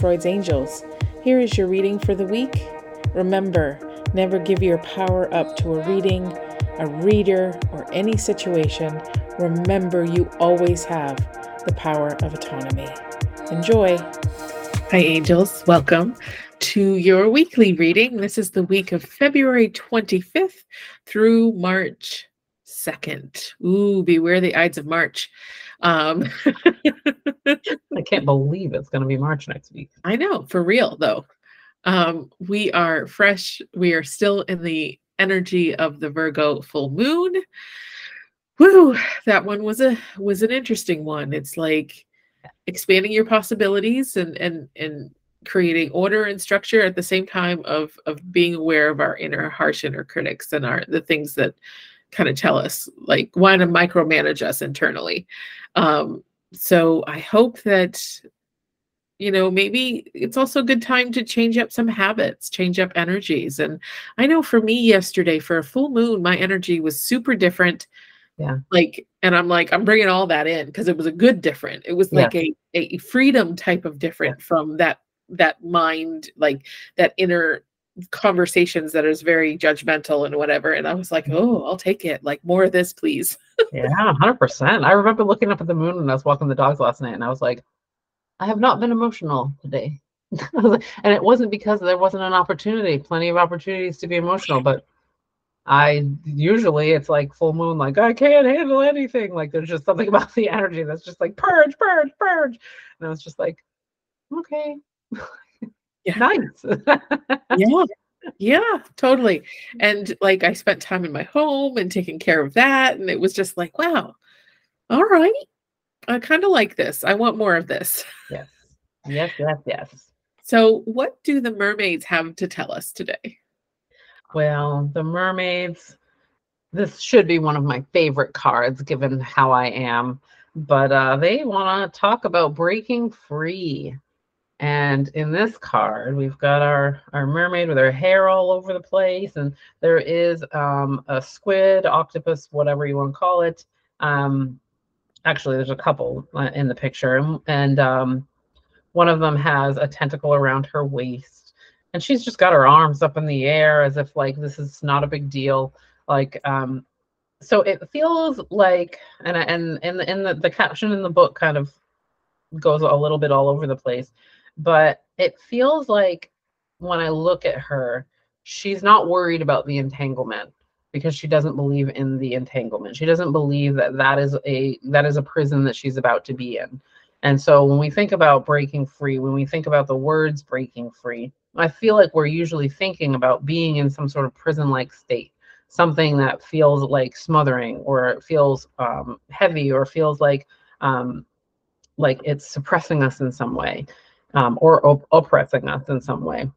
Freud's Angels. Here is your reading for the week. Remember, never give your power up to a reading, a reader, or any situation. Remember, you always have the power of autonomy. Enjoy. Hi, angels. Welcome to your weekly reading. This is the week of February 25th through March 2nd. Ooh, beware the Ides of March. Um, I can't believe it's going to be March next week. I know, for real though. Um, we are fresh. We are still in the energy of the Virgo full moon. Woo, that one was a was an interesting one. It's like expanding your possibilities and and and creating order and structure at the same time of of being aware of our inner harsh inner critics and our the things that kind of tell us like want to micromanage us internally um, so I hope that, you know, maybe it's also a good time to change up some habits, change up energies. And I know for me yesterday, for a full moon, my energy was super different. Yeah. Like, and I'm like, I'm bringing all that in because it was a good different. It was like yeah. a, a freedom type of different yeah. from that, that mind, like that inner conversations that is very judgmental and whatever. And I was like, oh, I'll take it. Like more of this, please. yeah, hundred percent. I remember looking up at the moon when I was walking the dogs last night, and I was like, I have not been emotional today. and it wasn't because there wasn't an opportunity, plenty of opportunities to be emotional, but I usually it's like full moon, like I can't handle anything. Like there's just something about the energy that's just like purge, purge, purge. And I was just like, okay. Yeah. Nice. yeah. Yeah, totally. And like I spent time in my home and taking care of that. And it was just like, wow, all right. I kind of like this. I want more of this. Yes. Yes, yes, yes. So, what do the mermaids have to tell us today? Well, the mermaids, this should be one of my favorite cards given how I am, but uh, they want to talk about breaking free. And in this card, we've got our, our mermaid with her hair all over the place. And there is um, a squid, octopus, whatever you want to call it. Um, actually, there's a couple uh, in the picture. And, and um, one of them has a tentacle around her waist. And she's just got her arms up in the air as if like this is not a big deal. Like, um, so it feels like, and and and in the, the caption in the book kind of goes a little bit all over the place but it feels like when I look at her, she's not worried about the entanglement because she doesn't believe in the entanglement. She doesn't believe that that is a that is a prison that she's about to be in. And so when we think about breaking free, when we think about the words breaking free, I feel like we're usually thinking about being in some sort of prison-like state, something that feels like smothering or feels um, heavy or feels like um, like it's suppressing us in some way um, or op- oppressing us in some way.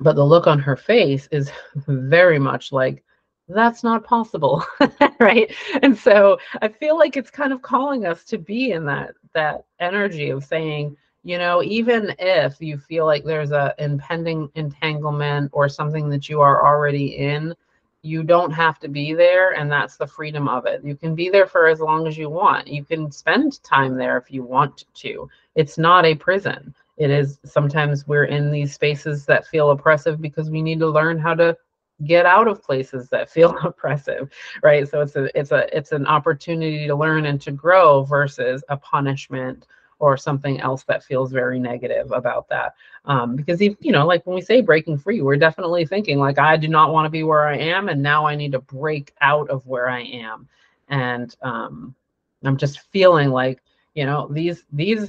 But the look on her face is very much like, that's not possible right? And so i feel like it's kind of calling us to be in that that energy of saying you know even if you feel like there's a impending entanglement or something that you are already in you don't have to be there and that's the freedom of it. You can be there for as long as you want. You can spend time there if you want to it's not a prison it is sometimes we're in these spaces that feel oppressive because we need to learn how to get out of places that feel oppressive right so it's a it's a it's an opportunity to learn and to grow versus a punishment or something else that feels very negative about that. Um, because if, you know, like when we say breaking free, we're definitely thinking like I do not want to be where I am, and now I need to break out of where I am. And um, I'm just feeling like you know these these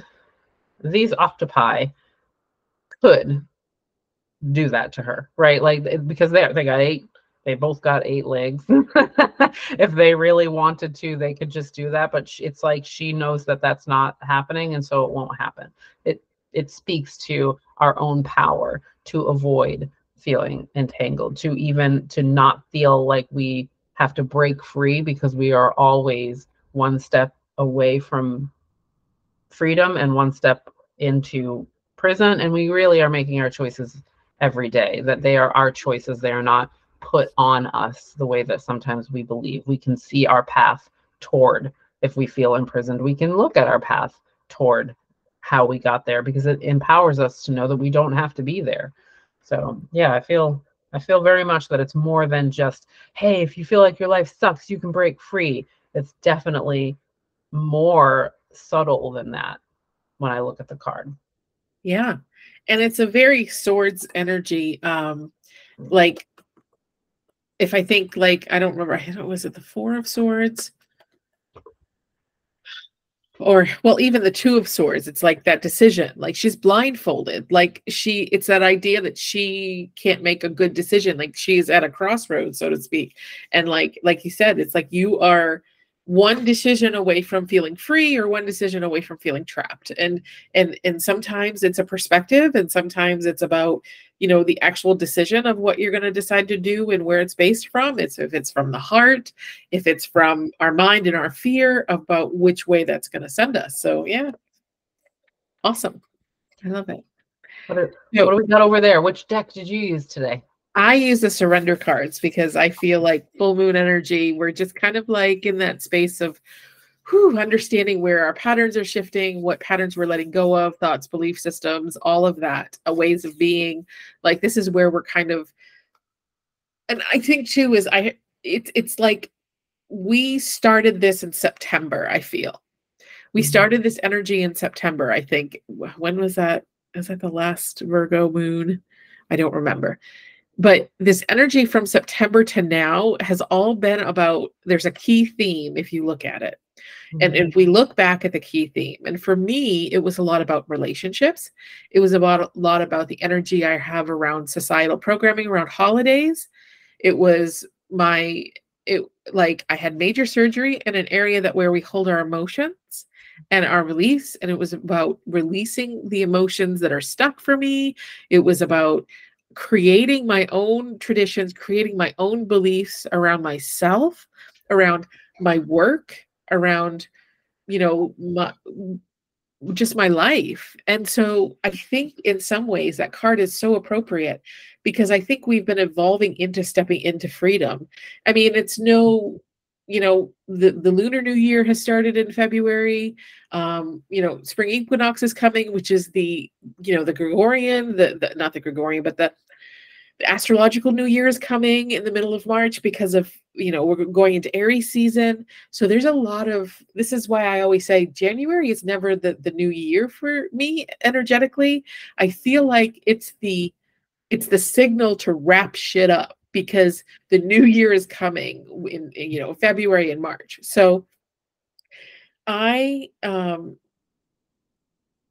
these octopi could do that to her, right? Like because they they got eight they both got eight legs. if they really wanted to, they could just do that. But it's like she knows that that's not happening, and so it won't happen. It it speaks to our own power to avoid feeling entangled, to even to not feel like we have to break free because we are always one step away from freedom and one step into prison. And we really are making our choices every day. That they are our choices. They are not put on us the way that sometimes we believe. We can see our path toward, if we feel imprisoned, we can look at our path toward how we got there because it empowers us to know that we don't have to be there. So yeah, I feel I feel very much that it's more than just, hey, if you feel like your life sucks, you can break free. It's definitely more subtle than that when I look at the card. Yeah. And it's a very swords energy. Um, like if I think like I don't remember, was it the four of swords? or well even the two of swords it's like that decision like she's blindfolded like she it's that idea that she can't make a good decision like she's at a crossroads so to speak and like like you said it's like you are one decision away from feeling free or one decision away from feeling trapped. And and and sometimes it's a perspective and sometimes it's about you know the actual decision of what you're going to decide to do and where it's based from. It's if it's from the heart if it's from our mind and our fear about which way that's going to send us. So yeah. Awesome. I love it. What, are, what do we got over there? Which deck did you use today I use the surrender cards because I feel like full moon energy, we're just kind of like in that space of whew, understanding where our patterns are shifting, what patterns we're letting go of, thoughts, belief systems, all of that, uh, ways of being. Like this is where we're kind of and I think too is I it's it's like we started this in September, I feel. We mm-hmm. started this energy in September, I think. When was that? Is that the last Virgo moon? I don't remember but this energy from September to now has all been about there's a key theme if you look at it. Mm-hmm. And if we look back at the key theme, and for me, it was a lot about relationships. It was about a lot about the energy I have around societal programming, around holidays. It was my it like I had major surgery in an area that where we hold our emotions and our release and it was about releasing the emotions that are stuck for me it was about creating my own traditions, creating my own beliefs around myself, around my work, around, you know, my just my life. And so I think in some ways that card is so appropriate because I think we've been evolving into stepping into freedom. I mean, it's no you know the the lunar new year has started in february um you know spring equinox is coming which is the you know the gregorian the, the not the gregorian but the the astrological new year is coming in the middle of March because of, you know, we're going into Aries season. So there's a lot of this is why I always say January is never the the new year for me energetically. I feel like it's the it's the signal to wrap shit up because the new year is coming in, in you know February and March. So I um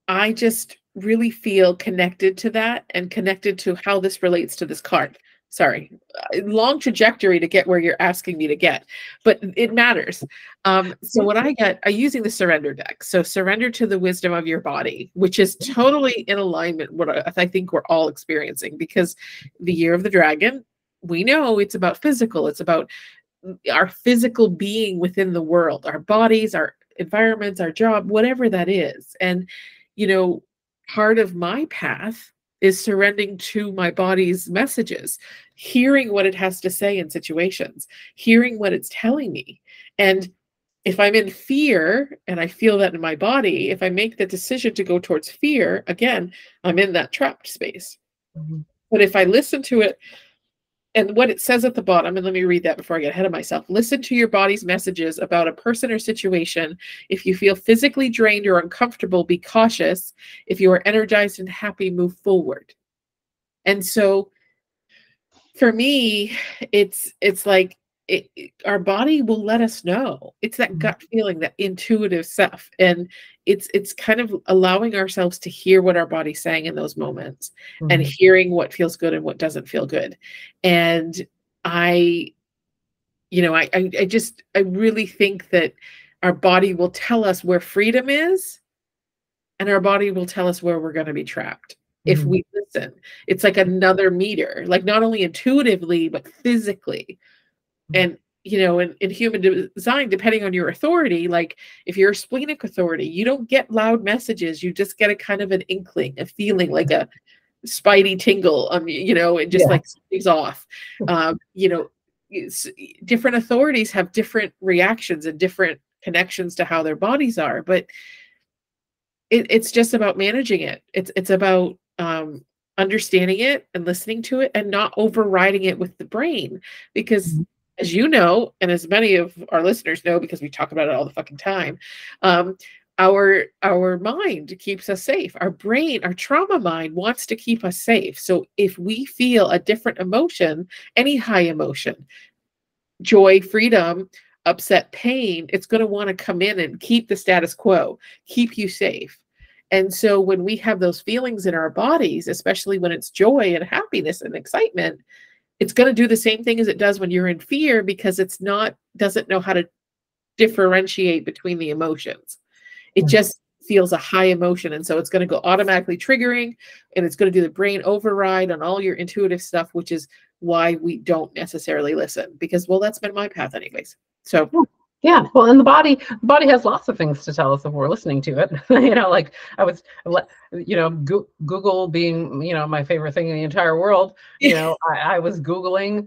I just really feel connected to that and connected to how this relates to this card. Sorry, uh, long trajectory to get where you're asking me to get, but it matters. Um, so what I get, I'm using the surrender deck. So surrender to the wisdom of your body, which is totally in alignment what I think we're all experiencing because the year of the dragon, we know it's about physical. It's about our physical being within the world, our bodies, our environments, our job, whatever that is. And you know, part of my path is surrendering to my body's messages, hearing what it has to say in situations, hearing what it's telling me. And if I'm in fear and I feel that in my body, if I make the decision to go towards fear, again, I'm in that trapped space. Mm-hmm. But if I listen to it and what it says at the bottom, and let me read that before I get ahead of myself. Listen to your body's messages about a person or situation. If you feel physically drained or uncomfortable, be cautious. If you are energized and happy, move forward. And so for me, it's it's like it, it, our body will let us know. It's that mm-hmm. gut feeling, that intuitive stuff, and it's it's kind of allowing ourselves to hear what our body's saying in those moments, mm-hmm. and hearing what feels good and what doesn't feel good. And I, you know, I, I I just I really think that our body will tell us where freedom is, and our body will tell us where we're going to be trapped if mm-hmm. we listen. It's like another meter, like not only intuitively but physically and you know in, in human design depending on your authority like if you're a splenic authority you don't get loud messages you just get a kind of an inkling a feeling like a spidey tingle um you know and just yeah. like something's off um you know different authorities have different reactions and different connections to how their bodies are but it, it's just about managing it. It's it's about um, understanding it and listening to it and not overriding it with the brain because mm-hmm. As you know and as many of our listeners know because we talk about it all the fucking time um, our our mind keeps us safe. Our brain our trauma mind wants to keep us safe. So if we feel a different emotion any high emotion joy freedom upset pain it's going to want to come in and keep the status quo keep you safe. And so when we have those feelings in our bodies, especially when it's joy and happiness and excitement, it's going to do the same thing as it does when you're in fear because it's not doesn't know how to differentiate between the emotions. It mm-hmm. just feels a high emotion and so it's going to go automatically triggering and it's going to do the brain override on all your intuitive stuff which is why we don't necessarily listen because well that's been my path anyways. So yeah, well, and the body, the body has lots of things to tell us if we're listening to it. you know, like I was, you know, Google being, you know, my favorite thing in the entire world. You know, I, I was googling,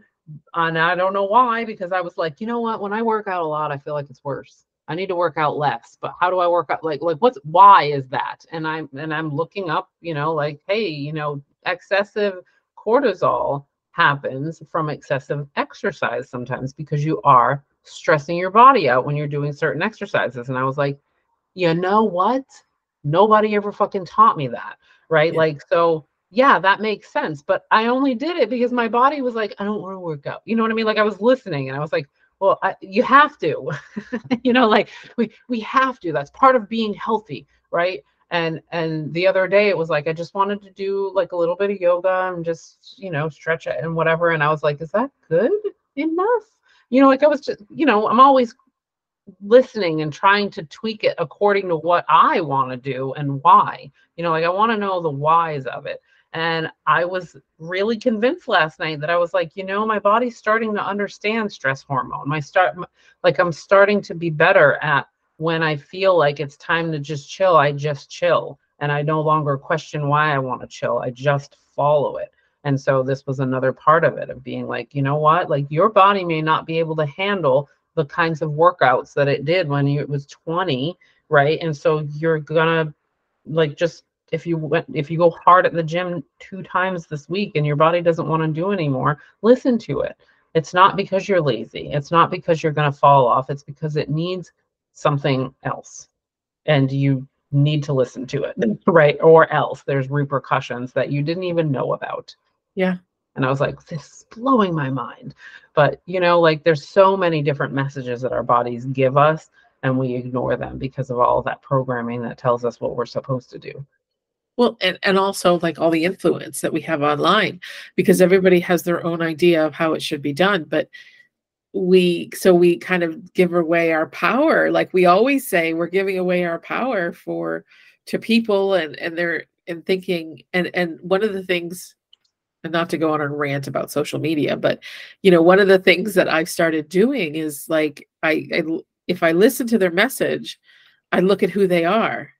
and I don't know why, because I was like, you know what? When I work out a lot, I feel like it's worse. I need to work out less. But how do I work out? Like, like what's why is that? And I'm and I'm looking up, you know, like, hey, you know, excessive cortisol happens from excessive exercise sometimes because you are stressing your body out when you're doing certain exercises. And I was like, you know what? Nobody ever fucking taught me that. Right. Yeah. Like, so yeah, that makes sense. But I only did it because my body was like, I don't want to work out. You know what I mean? Like I was listening and I was like, well, I, you have to, you know, like we, we have to, that's part of being healthy. Right. And, and the other day it was like, I just wanted to do like a little bit of yoga and just, you know, stretch it and whatever. And I was like, is that good enough? You know, like I was just, you know, I'm always listening and trying to tweak it according to what I want to do and why. You know, like I want to know the whys of it. And I was really convinced last night that I was like, you know, my body's starting to understand stress hormone. My start like I'm starting to be better at when I feel like it's time to just chill, I just chill. And I no longer question why I want to chill. I just follow it. And so this was another part of it of being like, you know what? Like your body may not be able to handle the kinds of workouts that it did when it was 20, right? And so you're gonna like just if you went if you go hard at the gym two times this week and your body doesn't want to do anymore, listen to it. It's not because you're lazy. It's not because you're to fall off. It's because it needs something else. And you need to listen to it, right? Or else there's repercussions that you didn't even know about. Yeah. And I was like, this is blowing my mind. But, you know, like there's so many different messages that our bodies give us, and we ignore them because of all of that programming that tells us what we're supposed to do. Well, and, and also like all the influence that we have online, because everybody has their own idea of how it should be done. But we, so we kind of give away our power. Like we always say, we're giving away our power for to people and, and they're and thinking and and one of the things and not to go on a rant about social media, but you know, one of the things that I've started doing is like I, I if I listen to their message, I look at who they are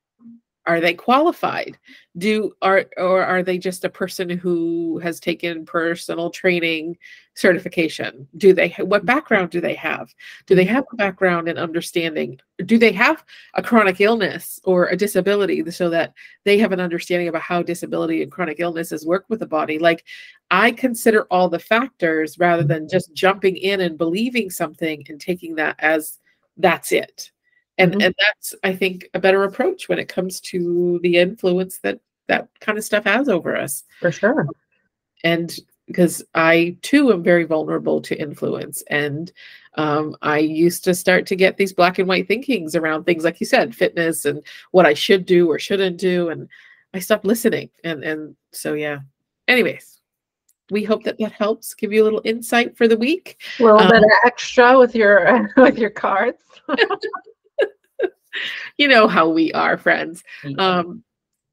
are they qualified? Do are or are they just a person who has taken personal training certification? Do they what background do they have? Do they mm-hmm. have a background in understanding do they have a chronic illness or a disability so that they have an understanding about how disability and chronic illnesses work with the body? Like i consider all the factors rather than mm-hmm. just jumping in and believing something and taking that as that's it and mm-hmm. and that's i think a better approach when it comes to the influence that that kind of stuff has over us. For sure. And because i too am very vulnerable to influence and um, i used to start to get these black and white thinkings around things like you said fitness and what i should do or shouldn't do and i stopped listening and and so yeah. Anyways we hope that that helps give you a little insight for the week. A little um, bit extra with your with your cards you know how we are, friends. Um,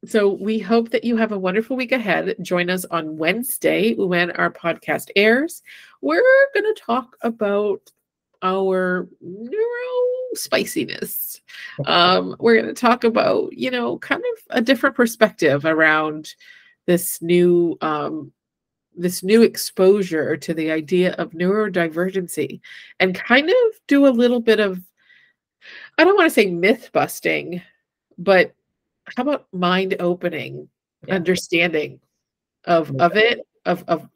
so we hope that you have a wonderful week ahead. Join us on Wednesday when our podcast airs. We're going to talk about our neuro spiciness. Um, we're going to talk about, you know, kind of a different perspective around this new um, this new exposure to the idea of neurodivergency and kind of do a little bit of I don't want to say myth busting, but how about mind opening Yeah. understanding of mm. of it of of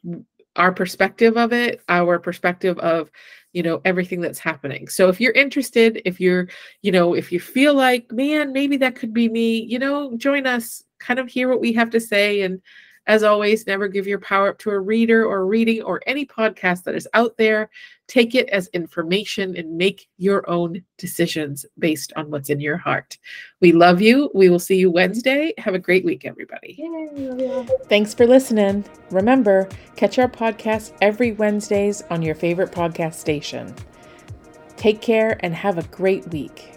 our perspective of it our perspective of you know everything that's happening so if you're interested if you're you know if you feel like man maybe that could be me you know join us kind of hear what we have to say and as always never give your power up to a reader or reading or any podcast that is out there take it as information and make your own decisions based on what's in your heart we love you we will see you wednesday have a great week everybody Thanks for listening. Remember, catch our podcast every Wednesdays on your favorite podcast station. Take care and have a great week.